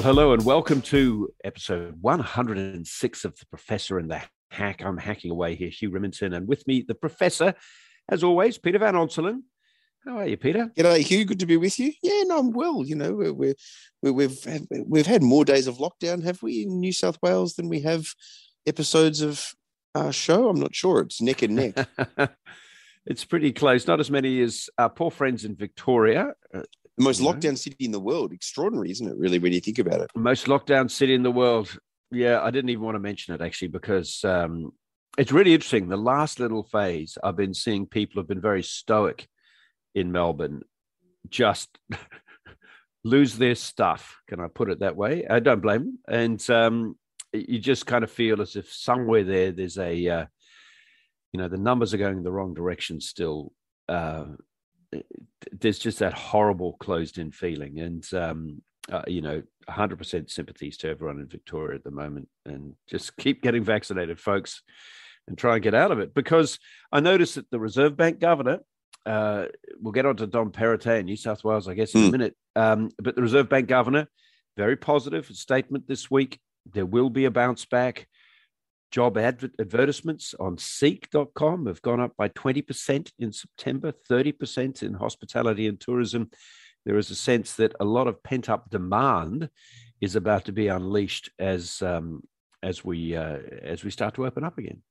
Well, hello and welcome to episode 106 of The Professor and the Hack. I'm hacking away here, Hugh Riminton, and with me, the Professor, as always, Peter Van Onselen. How are you, Peter? G'day, Hugh. Good to be with you. Yeah, no, I'm well. You know, we're, we're, we have we've had more days of lockdown, have we, in New South Wales than we have episodes of our show? I'm not sure. It's neck and neck. it's pretty close. Not as many as our poor friends in Victoria. Uh, The most lockdown city in the world. Extraordinary, isn't it? Really, when you think about it. Most lockdown city in the world. Yeah, I didn't even want to mention it actually because um, it's really interesting. The last little phase, I've been seeing people have been very stoic in Melbourne, just lose their stuff. Can I put it that way? I don't blame them. And um, you just kind of feel as if somewhere there, there's a, uh, you know, the numbers are going in the wrong direction still. Uh, there's just that horrible closed in feeling. And, um, uh, you know, 100% sympathies to everyone in Victoria at the moment. And just keep getting vaccinated, folks, and try and get out of it. Because I noticed that the Reserve Bank governor, uh, we'll get on to Dom Perrottet in New South Wales, I guess, in mm. a hmm. minute. Um, but the Reserve Bank governor, very positive statement this week. There will be a bounce back job adver- advertisements on seek.com have gone up by 20% in September, 30% in hospitality and tourism. There is a sense that a lot of pent up demand is about to be unleashed as um, as we uh, as we start to open up again.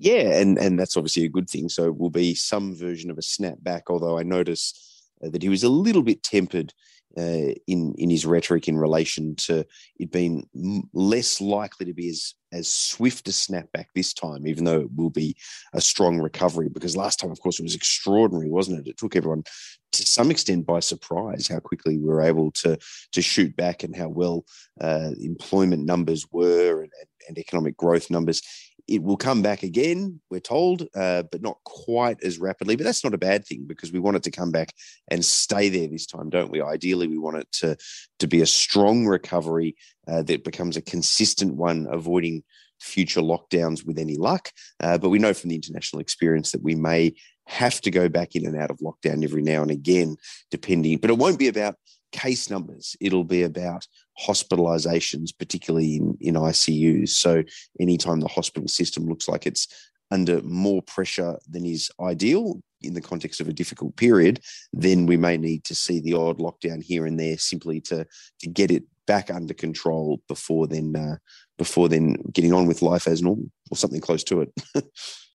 Yeah, and and that's obviously a good thing. So it will be some version of a snapback. Although I notice that he was a little bit tempered uh, in in his rhetoric in relation to it being less likely to be as as swift a snapback this time, even though it will be a strong recovery. Because last time, of course, it was extraordinary, wasn't it? It took everyone to some extent by surprise how quickly we were able to to shoot back and how well uh, employment numbers were and, and economic growth numbers it will come back again, we're told, uh, but not quite as rapidly. But that's not a bad thing because we want it to come back and stay there this time, don't we? Ideally, we want it to, to be a strong recovery uh, that becomes a consistent one, avoiding future lockdowns with any luck. Uh, but we know from the international experience that we may have to go back in and out of lockdown every now and again, depending. But it won't be about case numbers. It'll be about hospitalizations, particularly in, in ICUs. So anytime the hospital system looks like it's under more pressure than is ideal in the context of a difficult period, then we may need to see the odd lockdown here and there simply to to get it back under control before then uh, before then getting on with life as normal or something close to it.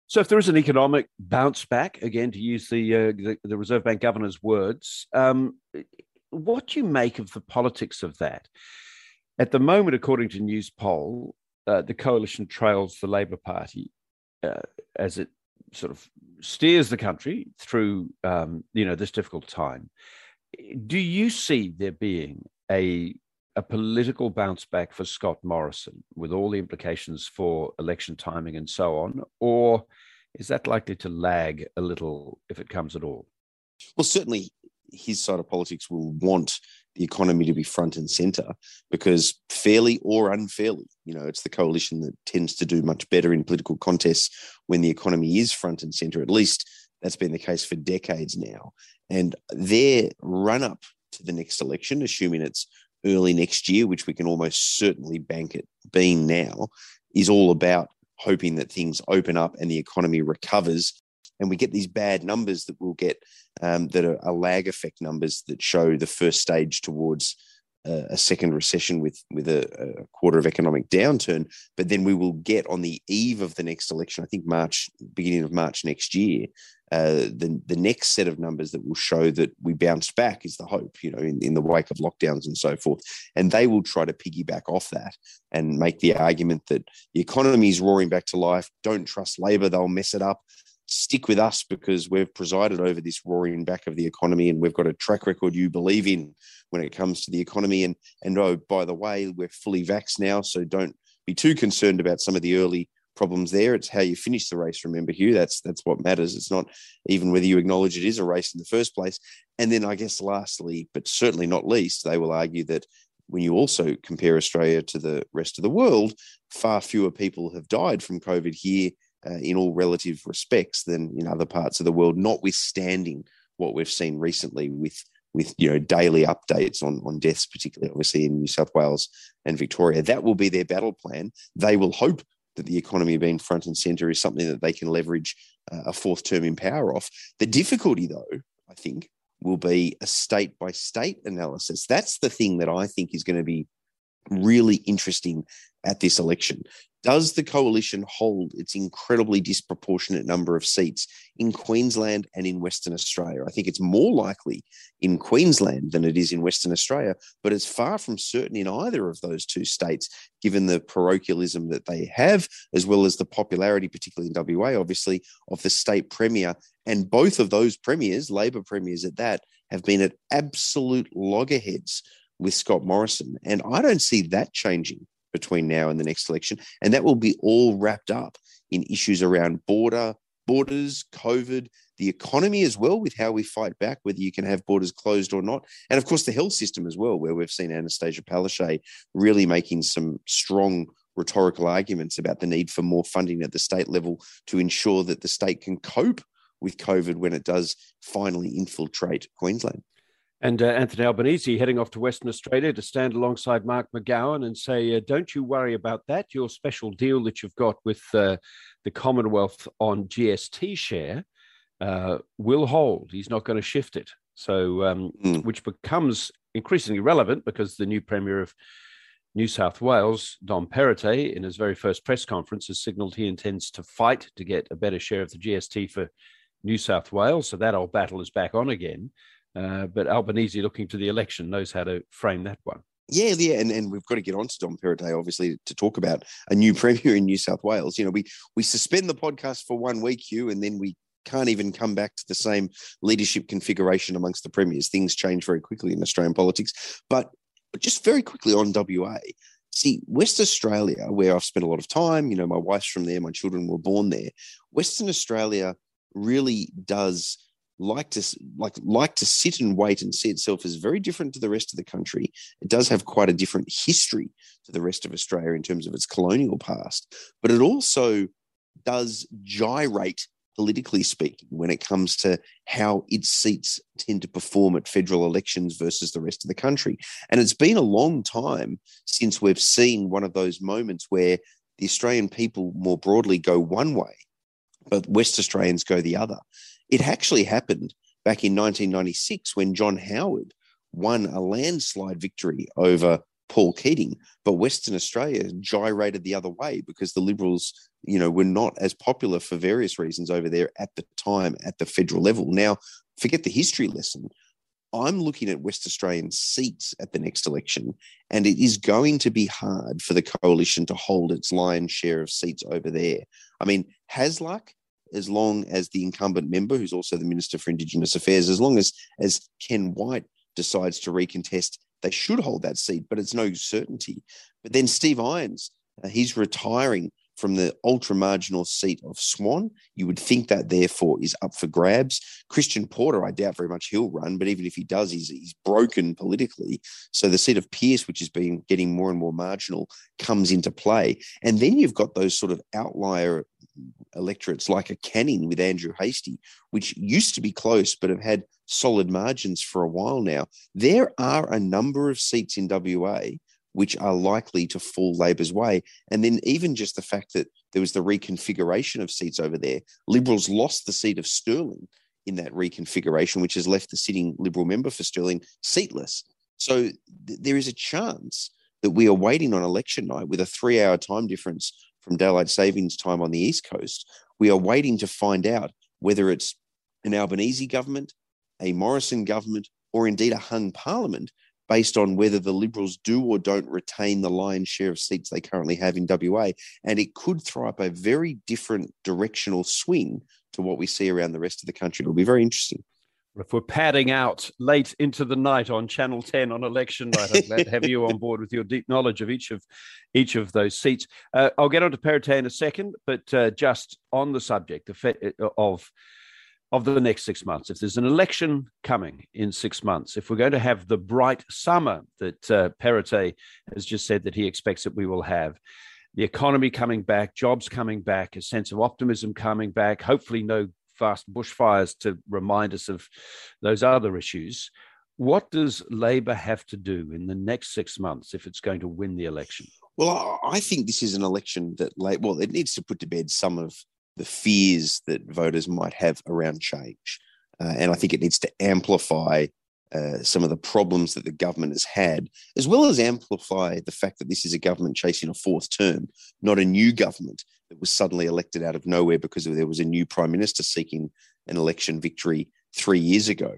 so, if there is an economic bounce back, again to use the uh, the, the, Reserve Bank governor's words, um, what do you make of the politics of that? At the moment, according to Newspoll, uh, the coalition trails the Labor Party uh, as it sort of steers the country through, um, you know, this difficult time. Do you see there being a a political bounce back for Scott Morrison with all the implications for election timing and so on, or is that likely to lag a little if it comes at all? Well, certainly his side of politics will want the economy to be front and center because fairly or unfairly, you know, it's the coalition that tends to do much better in political contests when the economy is front and center. At least that's been the case for decades now. And their run up to the next election, assuming it's early next year, which we can almost certainly bank it being now, is all about hoping that things open up and the economy recovers and we get these bad numbers that we'll get um, that are, are, lag effect numbers that show the first stage towards uh, a second recession with with a, a, quarter of economic downturn. But then we will get on the eve of the next election, I think March, beginning of March next year, uh, the the next set of numbers that will show that we bounce back is the hope, you know, in, in the wake of lockdowns and so forth. And they will try to piggyback off that and make the argument that the economy is roaring back to life. Don't trust Labor; they'll mess it up stick with us because we've presided over this roaring back of the economy and we've got a track record you believe in when it comes to the economy. And and oh, by the way, we're fully vaxxed now, so don't be too concerned about some of the early problems there. It's how you finish the race. Remember, Hugh. That's that's what matters. It's not even whether you acknowledge it is a race in the first place. And then I guess lastly, but certainly not least, they will argue that when you also compare Australia to the rest of the world, far fewer people have died from COVID here uh, in all relative respects than in other parts of the world, notwithstanding what we've seen recently with with you know daily updates on on deaths, particularly obviously in New South Wales and Victoria. That will be their battle plan. They will hope that the economy being front and centre is something that they can leverage uh, a fourth term in power off. The difficulty, though, I think, will be a state by state analysis. That's the thing that I think is going to be really interesting at this election. Does the coalition hold its incredibly disproportionate number of seats in Queensland and in Western Australia? I think it's more likely in Queensland than it is in Western Australia, but it's far from certain in either of those two states, given the parochialism that they have, as well as the popularity, particularly in WA, obviously, of the state premier. And both of those premiers, Labor premiers at that, have been at absolute loggerheads with Scott Morrison. And I don't see that changing between now and the next election. And that will be all wrapped up in issues around border, borders, COVID, the economy as well, with how we fight back, whether you can have borders closed or not. And of course, the health system as well, where we've seen Annastacia Palaszczuk really making some strong rhetorical arguments about the need for more funding at the state level to ensure that the state can cope with COVID when it does finally infiltrate Queensland. And uh, Anthony Albanese heading off to Western Australia to stand alongside Mark McGowan and say, uh, Don't you worry about that. Your special deal that you've got with uh, the Commonwealth on GST share uh, will hold. He's not going to shift it. So, um, mm. which becomes increasingly relevant because the new Premier of New South Wales, Dom Perrottet, in his very first press conference, has signalled he intends to fight to get a better share of the GST for New South Wales. So that old battle is back on again. Uh, but Albanese, looking to the election, knows how to frame that one. Yeah, yeah, and, and we've got to get on to Dom Perrottet, obviously, to talk about a new premier in New South Wales. You know, we we suspend the podcast for one week, Hugh, and then we can't even come back to the same leadership configuration amongst the premiers. Things change very quickly in Australian politics. But just very quickly on WA, see, West Australia, where I've spent a lot of time, you know, my wife's from there, my children were born there. Western Australia really does like to like like to sit and wait and see itself is very different to the rest of the country. It does have quite a different history to the rest of Australia in terms of its colonial past, but it also does gyrate politically speaking when it comes to how its seats tend to perform at federal elections versus the rest of the country. And it's been a long time since we've seen one of those moments where the Australian people more broadly go one way, but West Australians go the other. It actually happened back in 1996 when John Howard won a landslide victory over Paul Keating, but Western Australia gyrated the other way because the Liberals, you know, were not as popular for various reasons over there at the time at the federal level. Now, forget the history lesson. I'm looking at West Australian seats at the next election, and it is going to be hard for the coalition to hold its lion's share of seats over there. I mean, Hasluck as long as the incumbent member, who's also the Minister for Indigenous Affairs, as long as, as Ken Wyatt decides to recontest, they should hold that seat, but it's no certainty. But then Steve Irons, uh, he's retiring from the ultra marginal seat of Swan. You would think that therefore is up for grabs. Christian Porter, I doubt very much he'll run, but even if he does, he's, he's broken politically. So the seat of Pearce, which has been getting more and more marginal, comes into play. And then you've got those sort of outlier electorates like a Canning with Andrew Hastie, which used to be close but have had solid margins for a while now. There are a number of seats in WA which are likely to fall Labor's way. And then even just the fact that there was the reconfiguration of seats over there, Liberals lost the seat of Stirling in that reconfiguration, which has left the sitting Liberal member for Stirling seatless. So th- there is a chance that we are waiting on election night with a three hour time difference from daylight savings time on the East Coast. We are waiting to find out whether it's an Albanese government, a Morrison government, or indeed a hung parliament based on whether the Liberals do or don't retain the lion's share of seats they currently have in WA. And it could throw up a very different directional swing to what we see around the rest of the country. It'll be very interesting. If we're padding out late into the night on Channel 10 on election night, I'm glad to have you on board with your deep knowledge of each of each of those seats. Uh, I'll get on to Perrottet in a second, but uh, just on the subject of, of of the next six months. If there's an election coming in six months, if we're going to have the bright summer that uh, Perrottet has just said that he expects that we will have, the economy coming back, jobs coming back, a sense of optimism coming back, hopefully no fast bushfires to remind us of those other issues. What does Labor have to do in the next six months if it's going to win the election? Well, I think this is an election that, well, it needs to put to bed some of the fears that voters might have around change. Uh, and I think it needs to amplify uh, some of the problems that the government has had, as well as amplify the fact that this is a government chasing a fourth term, not a new government that was suddenly elected out of nowhere because there was a new prime minister seeking an election victory three years ago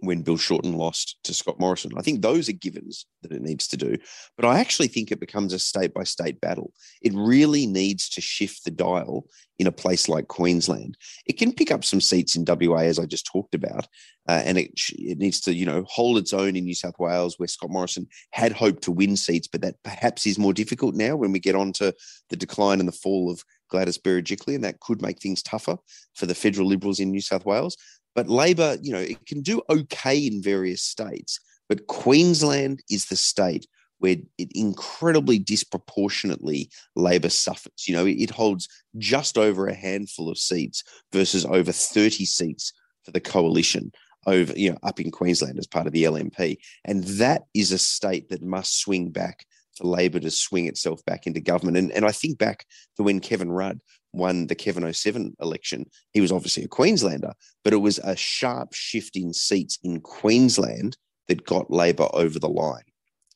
when Bill Shorten lost to Scott Morrison. I think those are givens that it needs to do. But I actually think it becomes a state by state battle. It really needs to shift the dial in a place like Queensland. It can pick up some seats in WA, as I just talked about, uh, and it, it needs to, you know, hold its own in New South Wales, where Scott Morrison had hoped to win seats, but that perhaps is more difficult now when we get on to the decline and the fall of Gladys Berejiklian, and that could make things tougher for the federal Liberals in New South Wales. But Labor, you know, it can do okay in various states, but Queensland is the state where it incredibly disproportionately Labor suffers. You know, it holds just over a handful of seats versus over 30 seats for the coalition over, you know, up in Queensland as part of the LNP. And that is a state that must swing back for Labor to swing itself back into government. And, and I think back to when Kevin Rudd won the Kevin 07 election. He was obviously a Queenslander, but it was a sharp shift in seats in Queensland that got Labor over the line.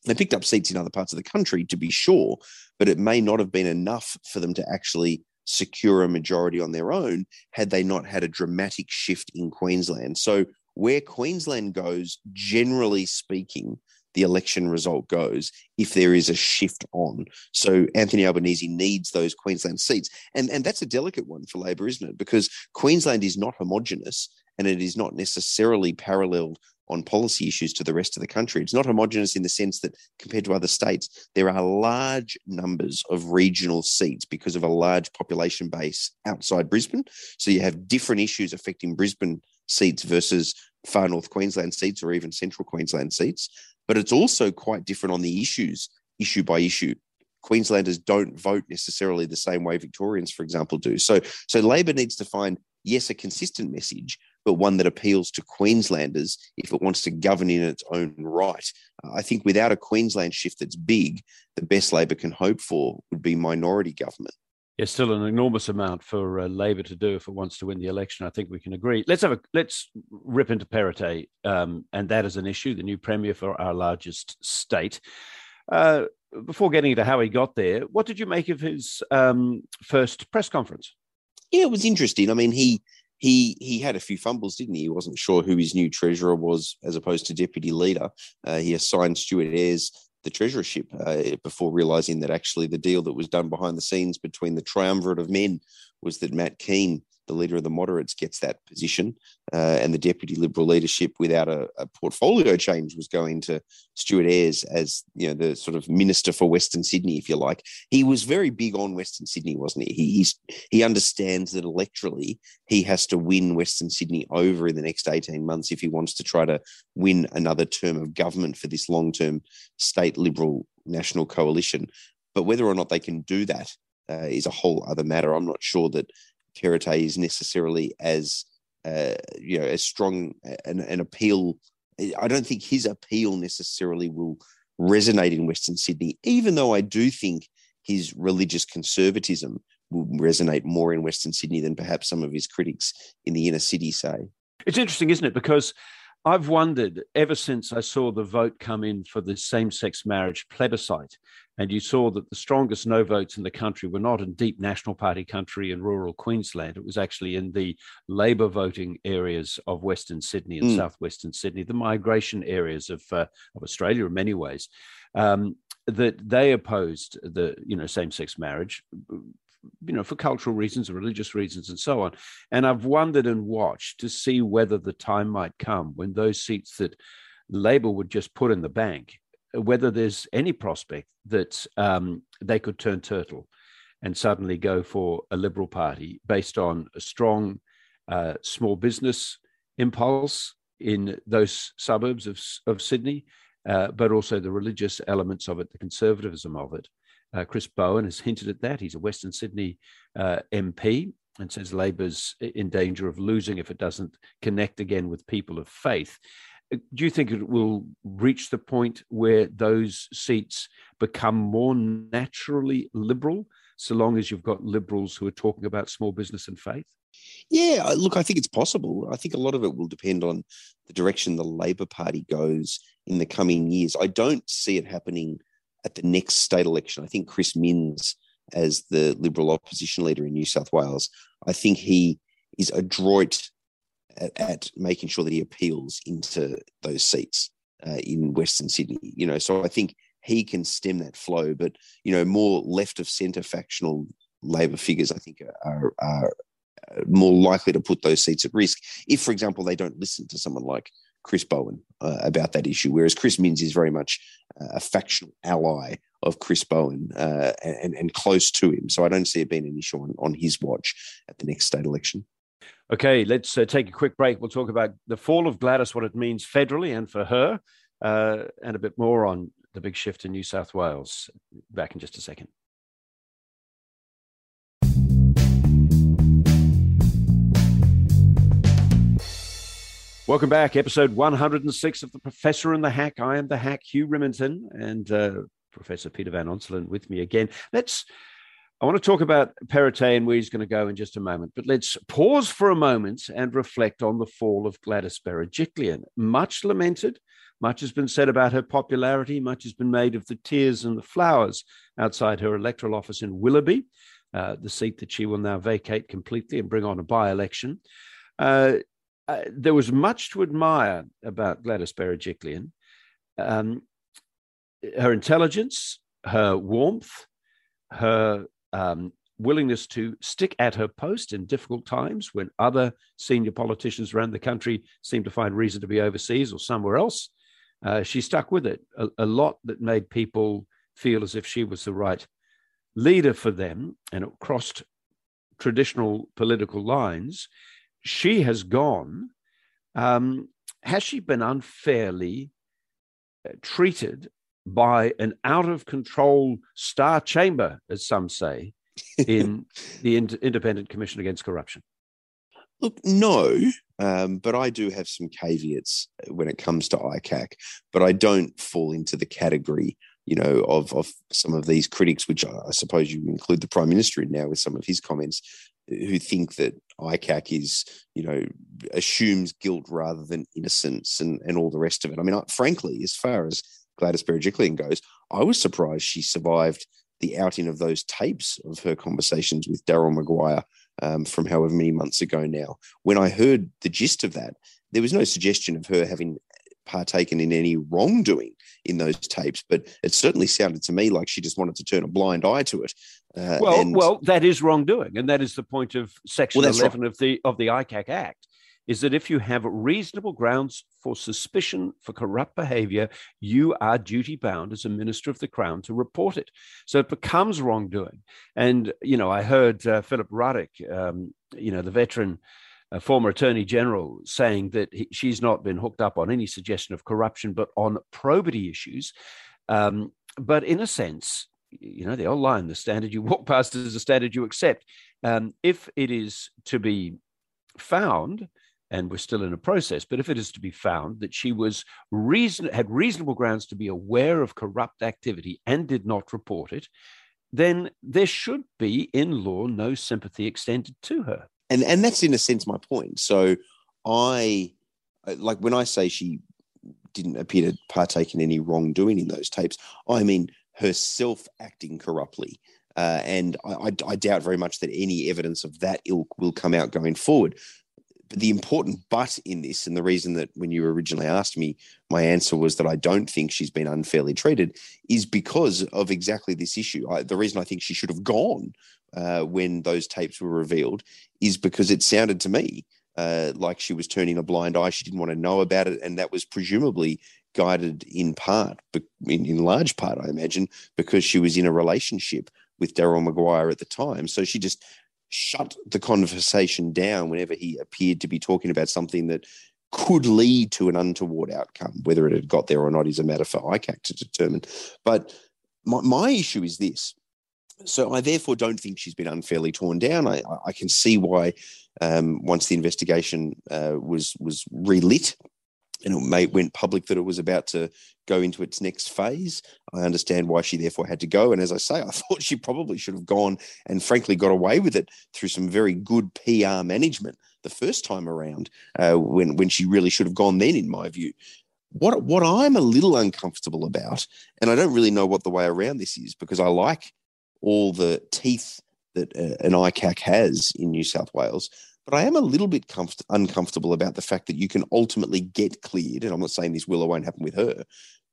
They picked up seats in other parts of the country, to be sure, but it may not have been enough for them to actually secure a majority on their own had they not had a dramatic shift in Queensland. So, where Queensland goes, generally speaking, the election result goes if there is a shift on. So Anthony Albanese needs those Queensland seats. And, and that's a delicate one for Labor, isn't it? Because Queensland is not homogenous and it is not necessarily paralleled on policy issues to the rest of the country. It's not homogenous in the sense that compared to other states, there are large numbers of regional seats because of a large population base outside Brisbane. So you have different issues affecting Brisbane seats versus far north Queensland seats or even central Queensland seats but it's also quite different on the issues, issue by issue. Queenslanders don't vote necessarily the same way Victorians, for example, do. So, so Labor needs to find, yes, a consistent message, but one that appeals to Queenslanders if it wants to govern in its own right. I think without a Queensland shift that's big, the best Labor can hope for would be minority government. There's still an enormous amount for uh, Labor to do if it wants to win the election. I think we can agree. Let's have a let's rip into Perrottet, um, and that is an issue. The new premier for our largest state. Uh, before getting into how he got there, what did you make of his um, first press conference? Yeah, it was interesting. I mean, he he he had a few fumbles, didn't he? He wasn't sure who his new treasurer was as opposed to deputy leader. Uh, he assigned Stuart Ayres the treasurership uh, before realizing that actually the deal that was done behind the scenes between the triumvirate of men was that Matt Kean the leader of the moderates gets that position, uh, and the deputy Liberal leadership, without a, a, portfolio change, was going to Stuart Ayres as you know the sort of minister for Western Sydney, if you like. He was very big on Western Sydney, wasn't he? he he understands that electorally he has to win Western Sydney over in the next eighteen months if he wants to try to win another term of government for this long-term state Liberal national coalition. But whether or not they can do that uh, is a whole other matter. I'm not sure that Perrottet is necessarily as uh, you know as strong an, an appeal. I don't think his appeal necessarily will resonate in Western Sydney, even though I do think his religious conservatism will resonate more in Western Sydney than perhaps some of his critics in the inner city say. It's interesting, isn't it? Because I've wondered ever since I saw the vote come in for the same sex marriage plebiscite, and you saw that the strongest no votes in the country were not in deep National Party country in rural Queensland. It was actually in the Labor voting areas of Western Sydney and mm. southwestern Sydney, the migration areas of, uh, of Australia in many ways. Um, that they opposed the you know same sex marriage you know, for cultural reasons, religious reasons, and so on. And I've wondered and watched to see whether the time might come when those seats that Labor would just put in the bank, whether there's any prospect that um, they could turn turtle and suddenly go for a Liberal Party based on a strong uh, small business impulse in those suburbs of, of Sydney, uh, but also the religious elements of it, the conservatism of it. Uh, Chris Bowen has hinted at that. He's a Western Sydney uh, MP and says Labor's in danger of losing if it doesn't connect again with people of faith. Do you think it will reach the point where those seats become more naturally liberal, so long as you've got liberals who are talking about small business and faith? Yeah, look, I think it's possible. I think a lot of it will depend on the direction the Labor Party goes in the coming years. I don't see it happening at the next state election. I think Chris Minns, as the Liberal opposition leader in New South Wales, I think he is adroit at, at making sure that he appeals into those seats uh, in Western Sydney. You know, so I think he can stem that flow. But you know, more left of centre factional Labor figures, I think, are, are more likely to put those seats at risk if, for example, they don't listen to someone like Chris Bowen uh, about that issue. Whereas Chris Minns is very much a factional ally of Chris Bowen uh, and, and close to him. So I don't see it being an issue on, on his watch at the next state election. Okay, let's uh, take a quick break. We'll talk about the fall of Gladys, what it means federally and for her, uh, and a bit more on the big shift in New South Wales. Back in just a second. Welcome back, episode 106 of The Professor and the Hack. I am the hack, Hugh Riminton, and uh, Professor Peter Van Onselen with me again. Let's, I want to talk about Perrottet and where he's going to go in just a moment, but let's pause for a moment and reflect on the fall of Gladys Berejiklian. Much lamented, much has been said about her popularity, much has been made of the tears and the flowers outside her electoral office in Willoughby, uh, the seat that she will now vacate completely and bring on a by election. Uh, uh, there was much to admire about Gladys Berejiklian. Um, her intelligence, her warmth, her um, willingness to stick at her post in difficult times when other senior politicians around the country seemed to find reason to be overseas or somewhere else. Uh, she stuck with it a, a, lot that made people feel as if she was the right leader for them and it crossed traditional political lines she has gone. Um, has she been unfairly uh, treated by an out of control star chamber, as some say, in the Independent Commission Against Corruption? Look, no, um, but I do have some caveats when it comes to ICAC, but I don't fall into the category, you know, of, of some of these critics, which I suppose you include the Prime Minister in now with some of his comments, who think that ICAC is, you know, assumes guilt rather than innocence and, and all the rest of it. I mean, frankly, as far as Gladys Berejiklian goes, I was surprised she survived the outing of those tapes of her conversations with Daryl Maguire um, from however many months ago now. When I heard the gist of that, there was no suggestion of her having partaken in any wrongdoing in those tapes, but it certainly sounded to me like she just wanted to turn a blind eye to it. Uh, well, and... well, that is wrongdoing, and that is the point of Section well, Eleven right. of the of the ICAC Act. Is that if you have reasonable grounds for suspicion for corrupt behavior, you are duty bound as a minister of the Crown to report it. So it becomes wrongdoing. And, you know, I heard uh, Philip Ruddock, um, you know, the veteran a former attorney general saying that he, she's not been hooked up on any suggestion of corruption, but on probity issues. Um, but in a sense, you know, the old line, the standard you walk past is the standard you accept. Um, if it is to be found, and we're still in a process, but if it is to be found that she was reason had reasonable grounds to be aware of corrupt activity and did not report it, then there should be in law no sympathy extended to her and and that's in a sense my point. So I like when I say she didn't appear to partake in any wrongdoing in those tapes. I mean herself acting corruptly. Uh, and I, I, I, doubt very much that any evidence of that ilk will come out going forward. The important but in this, and the reason that when you originally asked me, my answer was that I don't think she's been unfairly treated, is because of exactly this issue. I, the reason I think she should have gone uh, when those tapes were revealed is because it sounded to me uh, like she was turning a blind eye. She didn't want to know about it, and that was presumably guided in part, in, in large part, I imagine, because she was in a relationship with Daryl Maguire at the time. So she just shut the conversation down whenever he appeared to be talking about something that could lead to an untoward outcome. Whether it had got there or not is a matter for ICAC to determine. But my, my issue is this so I therefore don't think she's been unfairly torn down. I, I can see why um, once the investigation uh, was was relit and it went public that it was about to go into its next phase. I understand why she therefore had to go. And as I say, I thought she probably should have gone and frankly got away with it through some very good PR management the first time around uh, when, when she really should have gone then, in my view. What, what I'm a little uncomfortable about, and I don't really know what the way around this is because I like all the teeth that uh, an ICAC has in New South Wales. But I am a little bit comfort- uncomfortable about the fact that you can ultimately get cleared. And I'm not saying this will or won't happen with her,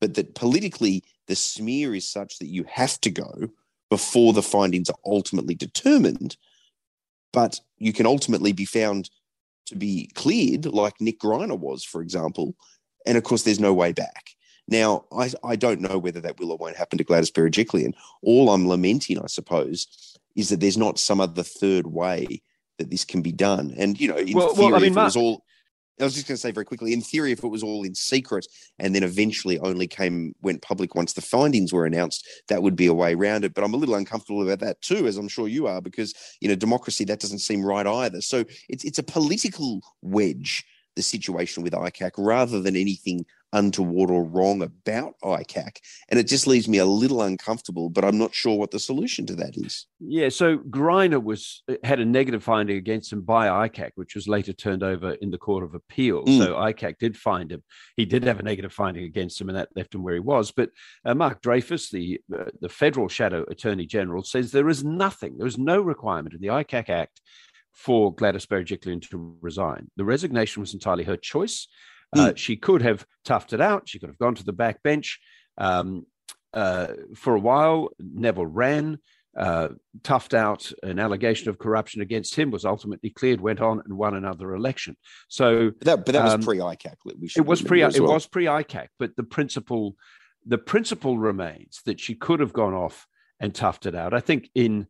but that politically the smear is such that you have to go before the findings are ultimately determined. But you can ultimately be found to be cleared, like Nick Greiner was, for example. And of course, there's no way back. Now, I, I don't know whether that will or won't happen to Gladys Berejiklian. All I'm lamenting, I suppose, is that there's not some other third way that this can be done. And you know, in well, theory, well, I mean, if Mark, it was all I was just going to say very quickly, in theory, if it was all in secret and then eventually only came went public once the findings were announced, that would be a way around it. But I'm a little uncomfortable about that too, as I'm sure you are, because you know, democracy that doesn't seem right either. So it's it's a political wedge, the situation with ICAC, rather than anything untoward or wrong about ICAC. And it just leaves me a little uncomfortable, but I'm not sure what the solution to that is. Yeah, so Greiner was had a negative finding against him by ICAC, which was later turned over in the Court of Appeal. Mm. So ICAC did find him. He did have a negative finding against him, and that left him where he was. But uh, Mark Dreyfus, the uh, the federal shadow attorney general, says there is nothing, there is no requirement in the ICAC Act for Gladys Berejiklian to resign. The resignation was entirely her choice. Uh, hmm. she could have toughed it out. She could have gone to the back bench. Um, uh, for a while, Neville Wran, uh, toughed out an allegation of corruption against him, was ultimately cleared, went on and won another election. So, but that, but that um, was pre ICAC. It was pre. Well. It was pre ICAC, but the principle, the principle remains that she could have gone off and toughed it out. I think in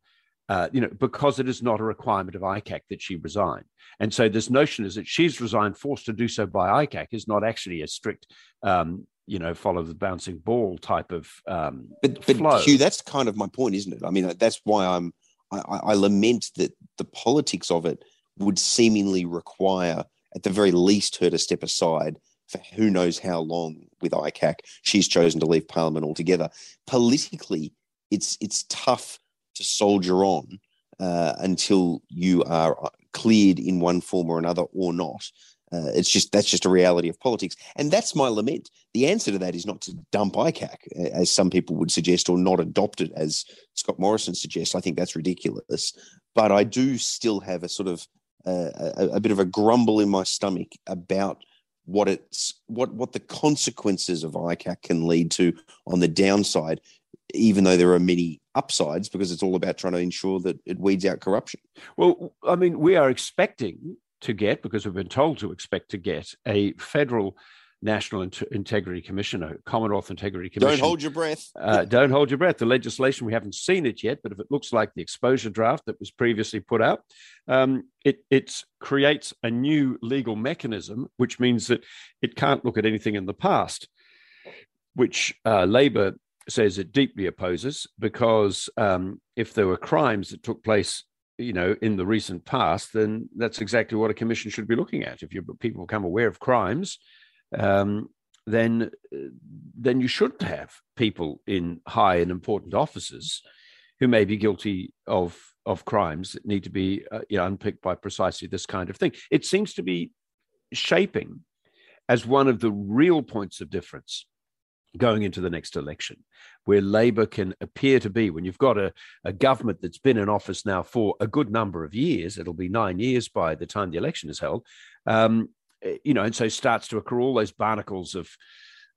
uh, you know, because it is not a requirement of ICAC that she resign. And so this notion is that she's resigned, forced to do so by ICAC, is not actually a strict, um, you know, follow the bouncing ball type of. Um, but, but flow. Hugh, that's kind of my point, isn't it? I mean, that's why I'm. I, I lament that the politics of it would seemingly require, at the very least, her to step aside for who knows how long with ICAC. She's chosen to leave Parliament altogether. Politically, it's it's tough to soldier on uh, until you are uh, cleared in one form or another or not. Uh, it's just that's just a reality of politics, and that's my lament. The answer to that is not to dump ICAC, as some people would suggest, or not adopt it, as Scott Morrison suggests. I think that's ridiculous. But I do still have a sort of uh, a, a bit of a grumble in my stomach about what it's what what the consequences of ICAC can lead to on the downside even though there are many upsides because it's all about trying to ensure that it weeds out corruption. Well, I mean, we are expecting to get, because we've been told to expect to get, a federal National Integrity Commission, a Commonwealth Integrity Commission. Don't hold your breath. uh, don't hold your breath. The legislation, we haven't seen it yet, but if it looks like the exposure draft that was previously put out, um, it, it creates a new legal mechanism, which means that it can't look at anything in the past, which uh, Labor says it deeply opposes? Because um, if there were crimes that took place you know in the recent past then that's exactly what a commission should be looking at. If you people become aware of crimes um, then then you should have people in high and important offices who may be guilty of of crimes that need to be uh, you know, unpicked by precisely this kind of thing. It seems to be shaping as one of the real points of difference going into the next election, where Labor can appear to be, when you've got a, a government that's been in office now for a good number of years, it'll be nine years by the time the election is held, um, eh, you know, and so starts to occur all those barnacles of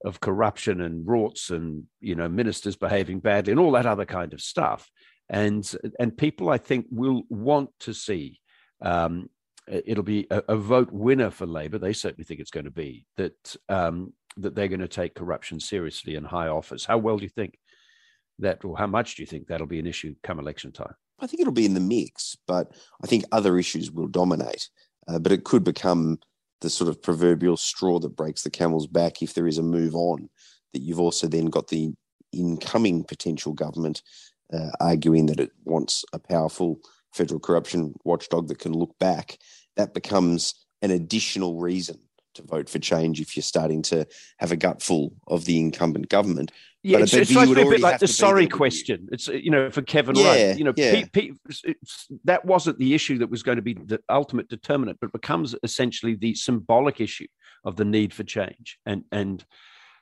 of corruption and rorts and you know ministers behaving badly and all that other kind of stuff, and and people I think will want to see. Um, it'll be a, a, vote winner for Labor. They certainly think it's going to be that um, that they're going to take corruption seriously in high office. How well do you think that, or how much do you think that'll be an issue come election time? I think it'll be in the mix, but I think other issues will dominate. Uh, but it could become the sort of proverbial straw that breaks the camel's back if there is a move on. That you've also then got the incoming potential government uh, arguing that it wants a powerful federal corruption watchdog that can look back. That becomes an additional reason to vote for change if you're starting to have a gutful of the incumbent government. Yeah, but it's, it's supposed to be a bit like the sorry question. It's uh, you know for Kevin yeah, Rudd, you know, yeah. That wasn't the issue that was going to be the ultimate determinant, but becomes essentially the symbolic issue of the need for change and and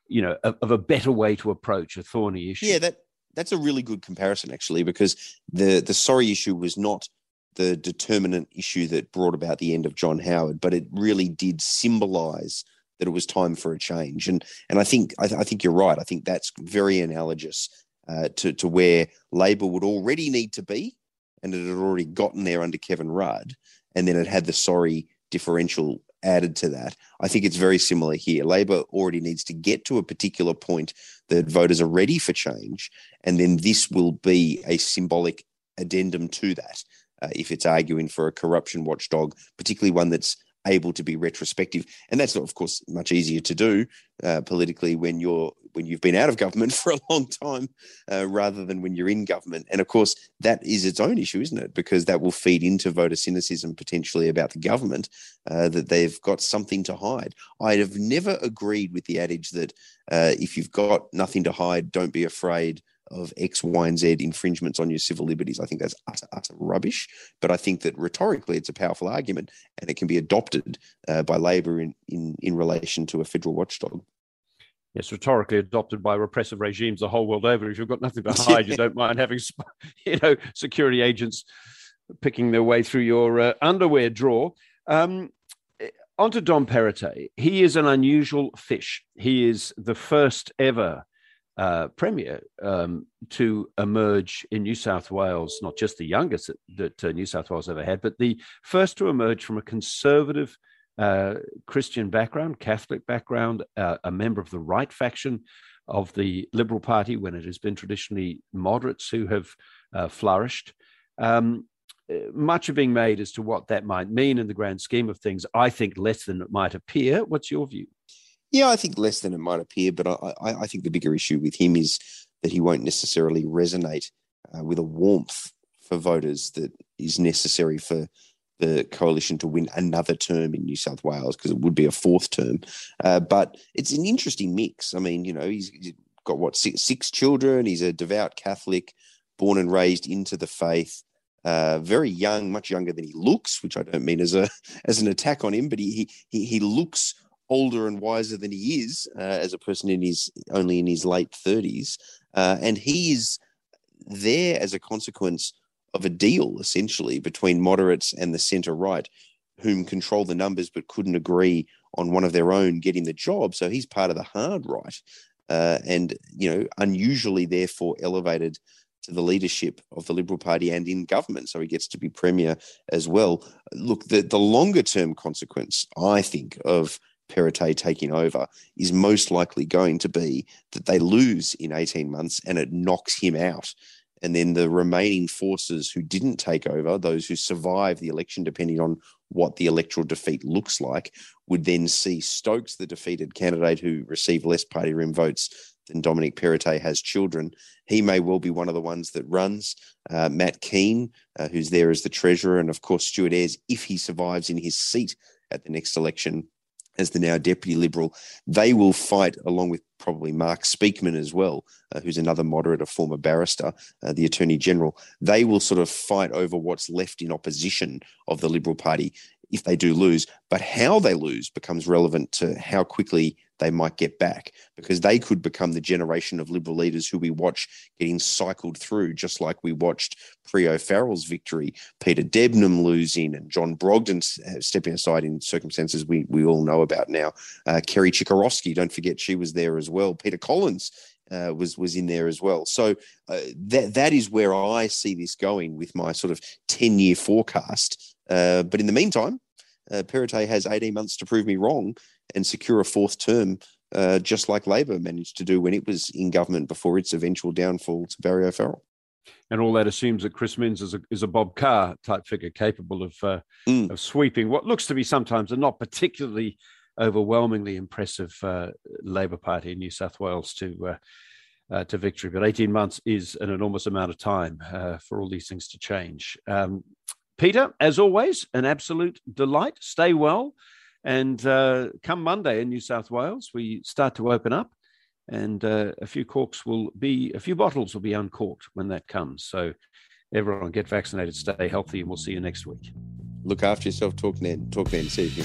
you know of, of a better way to approach a thorny issue. Yeah, that that's a really good comparison actually, because the the sorry issue was not the determinant issue that brought about the end of John Howard, but it really did symbolize that it was time for a change. And and I think I, I think you're right. I think that's very analogous uh, to to where Labor would already need to be, and it had already gotten there under Kevin Rudd, and then it had the sorry differential added to that. I think it's very similar here. Labor already needs to get to a particular point that voters are ready for change, and then this will be a symbolic addendum to that uh, if it's arguing for a corruption watchdog, particularly one that's able to be retrospective. And that's, of course, much easier to do uh, politically when you're when you've been out of government for a long time, uh, rather than when you're in government. And of course, that is its own issue, isn't it? Because that will feed into voter cynicism potentially about the government uh, that they've got something to hide. I'd have never agreed with the adage that uh, if you've got nothing to hide, don't be afraid of X, Y, and Z infringements on your civil liberties. I think that's utter, utter rubbish. But I think that rhetorically, it's a powerful argument, and it can be adopted uh, by Labor in, in in relation to a federal watchdog. Yes, rhetorically adopted by repressive regimes the whole world over. If you've got nothing to hide, you don't mind having, you know, security agents picking their way through your uh, underwear drawer. Um, on to Dom Perrottet. He is an unusual fish. He is the first ever uh, premier um, to emerge in New South Wales, not just the youngest that, that uh, New South Wales ever had, but the first to emerge from a conservative uh, Christian background, Catholic background, uh, a member of the right faction of the Liberal Party when it has been traditionally moderates who have uh, flourished. Um, uh, much of being made as to what that might mean in the grand scheme of things. I think less than it might appear. What's your view? Yeah, I think less than it might appear, but I, I, I think the bigger issue with him is that he won't necessarily resonate uh, with a warmth for voters that is necessary for the coalition to win another term in New South Wales because it would be a fourth term. Uh, but it's an interesting mix. I mean, you know, he's got what six, six children. He's a devout Catholic, born and raised into the faith. Uh, very young, much younger than he looks, which I don't mean as a as an attack on him, but he he he looks older and wiser than he is uh, as a person in his only in his late 30s uh, and he is there as a consequence of a deal essentially between moderates and the center right whom control the numbers but couldn't agree on one of their own getting the job so he's part of the hard right uh, and you know unusually therefore elevated to the leadership of the Liberal Party and in government. So he gets to be premier as well. Look, the, the longer term consequence, I think, of Perrottet taking over is most likely going to be that they lose in 18 months and it knocks him out. And then the remaining forces who didn't take over, those who survive the election, depending on what the electoral defeat looks like, would then see Stokes, the defeated candidate who received less party room votes than Dominic Perrottet has children. He may well be one of the ones that runs. Uh, Matt Kean, uh, who's there as the treasurer, and of course Stuart Ayres, if he survives in his seat at the next election, as the now deputy liberal, they will fight along with probably Mark Speakman as well, uh, who's another moderate, a former barrister, uh, the Attorney General. They will sort of fight over what's left in opposition of the Liberal Party if they do lose. But how they lose becomes relevant to how quickly they might get back because they could become the generation of Liberal leaders who we watch getting cycled through, just like we watched Barry O'Farrell's victory, Peter Debnam losing, and John Brogden stepping aside in circumstances we, we all know about now. Uh, Kerry Chikarovski, don't forget she was there as well. Peter Collins uh, was was in there as well. So uh, that that is where I see this going with my sort of ten year forecast. Uh, but in the meantime, uh, Perrottet has 18 months to prove me wrong and secure a fourth term, uh, just like Labor managed to do when it was in government before its eventual downfall to Barry O'Farrell. And all that assumes that Chris Minns is a, is a Bob Carr type figure capable of, uh, mm. of sweeping what looks to be sometimes a not particularly overwhelmingly impressive uh, Labor Party in New South Wales to uh, uh, to victory. But 18 months is an enormous amount of time uh, for all these things to change. Um, Peter, as always, an absolute delight. Stay well. And uh, come Monday in New South Wales, we start to open up, and uh, a few corks will be, a few bottles will be uncorked when that comes. So everyone get vaccinated, stay healthy, and we'll see you next week. Look after yourself. Talk then. Talk then. See you.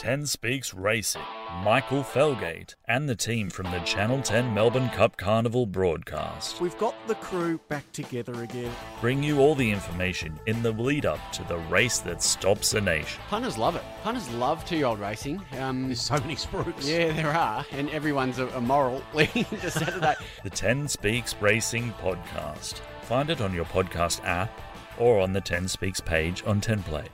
Ten Speaks Racing, Michael Felgate, and the team from the Channel 10 Melbourne Cup Carnival broadcast We've got the crew back together again. bring you all the information in the lead up to the race that stops a nation. Punters love it. Punters love two-year-old racing. Um, There's so many sprues. yeah, there are, and everyone's a, a moral leading into Saturday. The 10 Speaks Racing podcast. Find it on your podcast app or on the 10 Speaks page on 10 Play.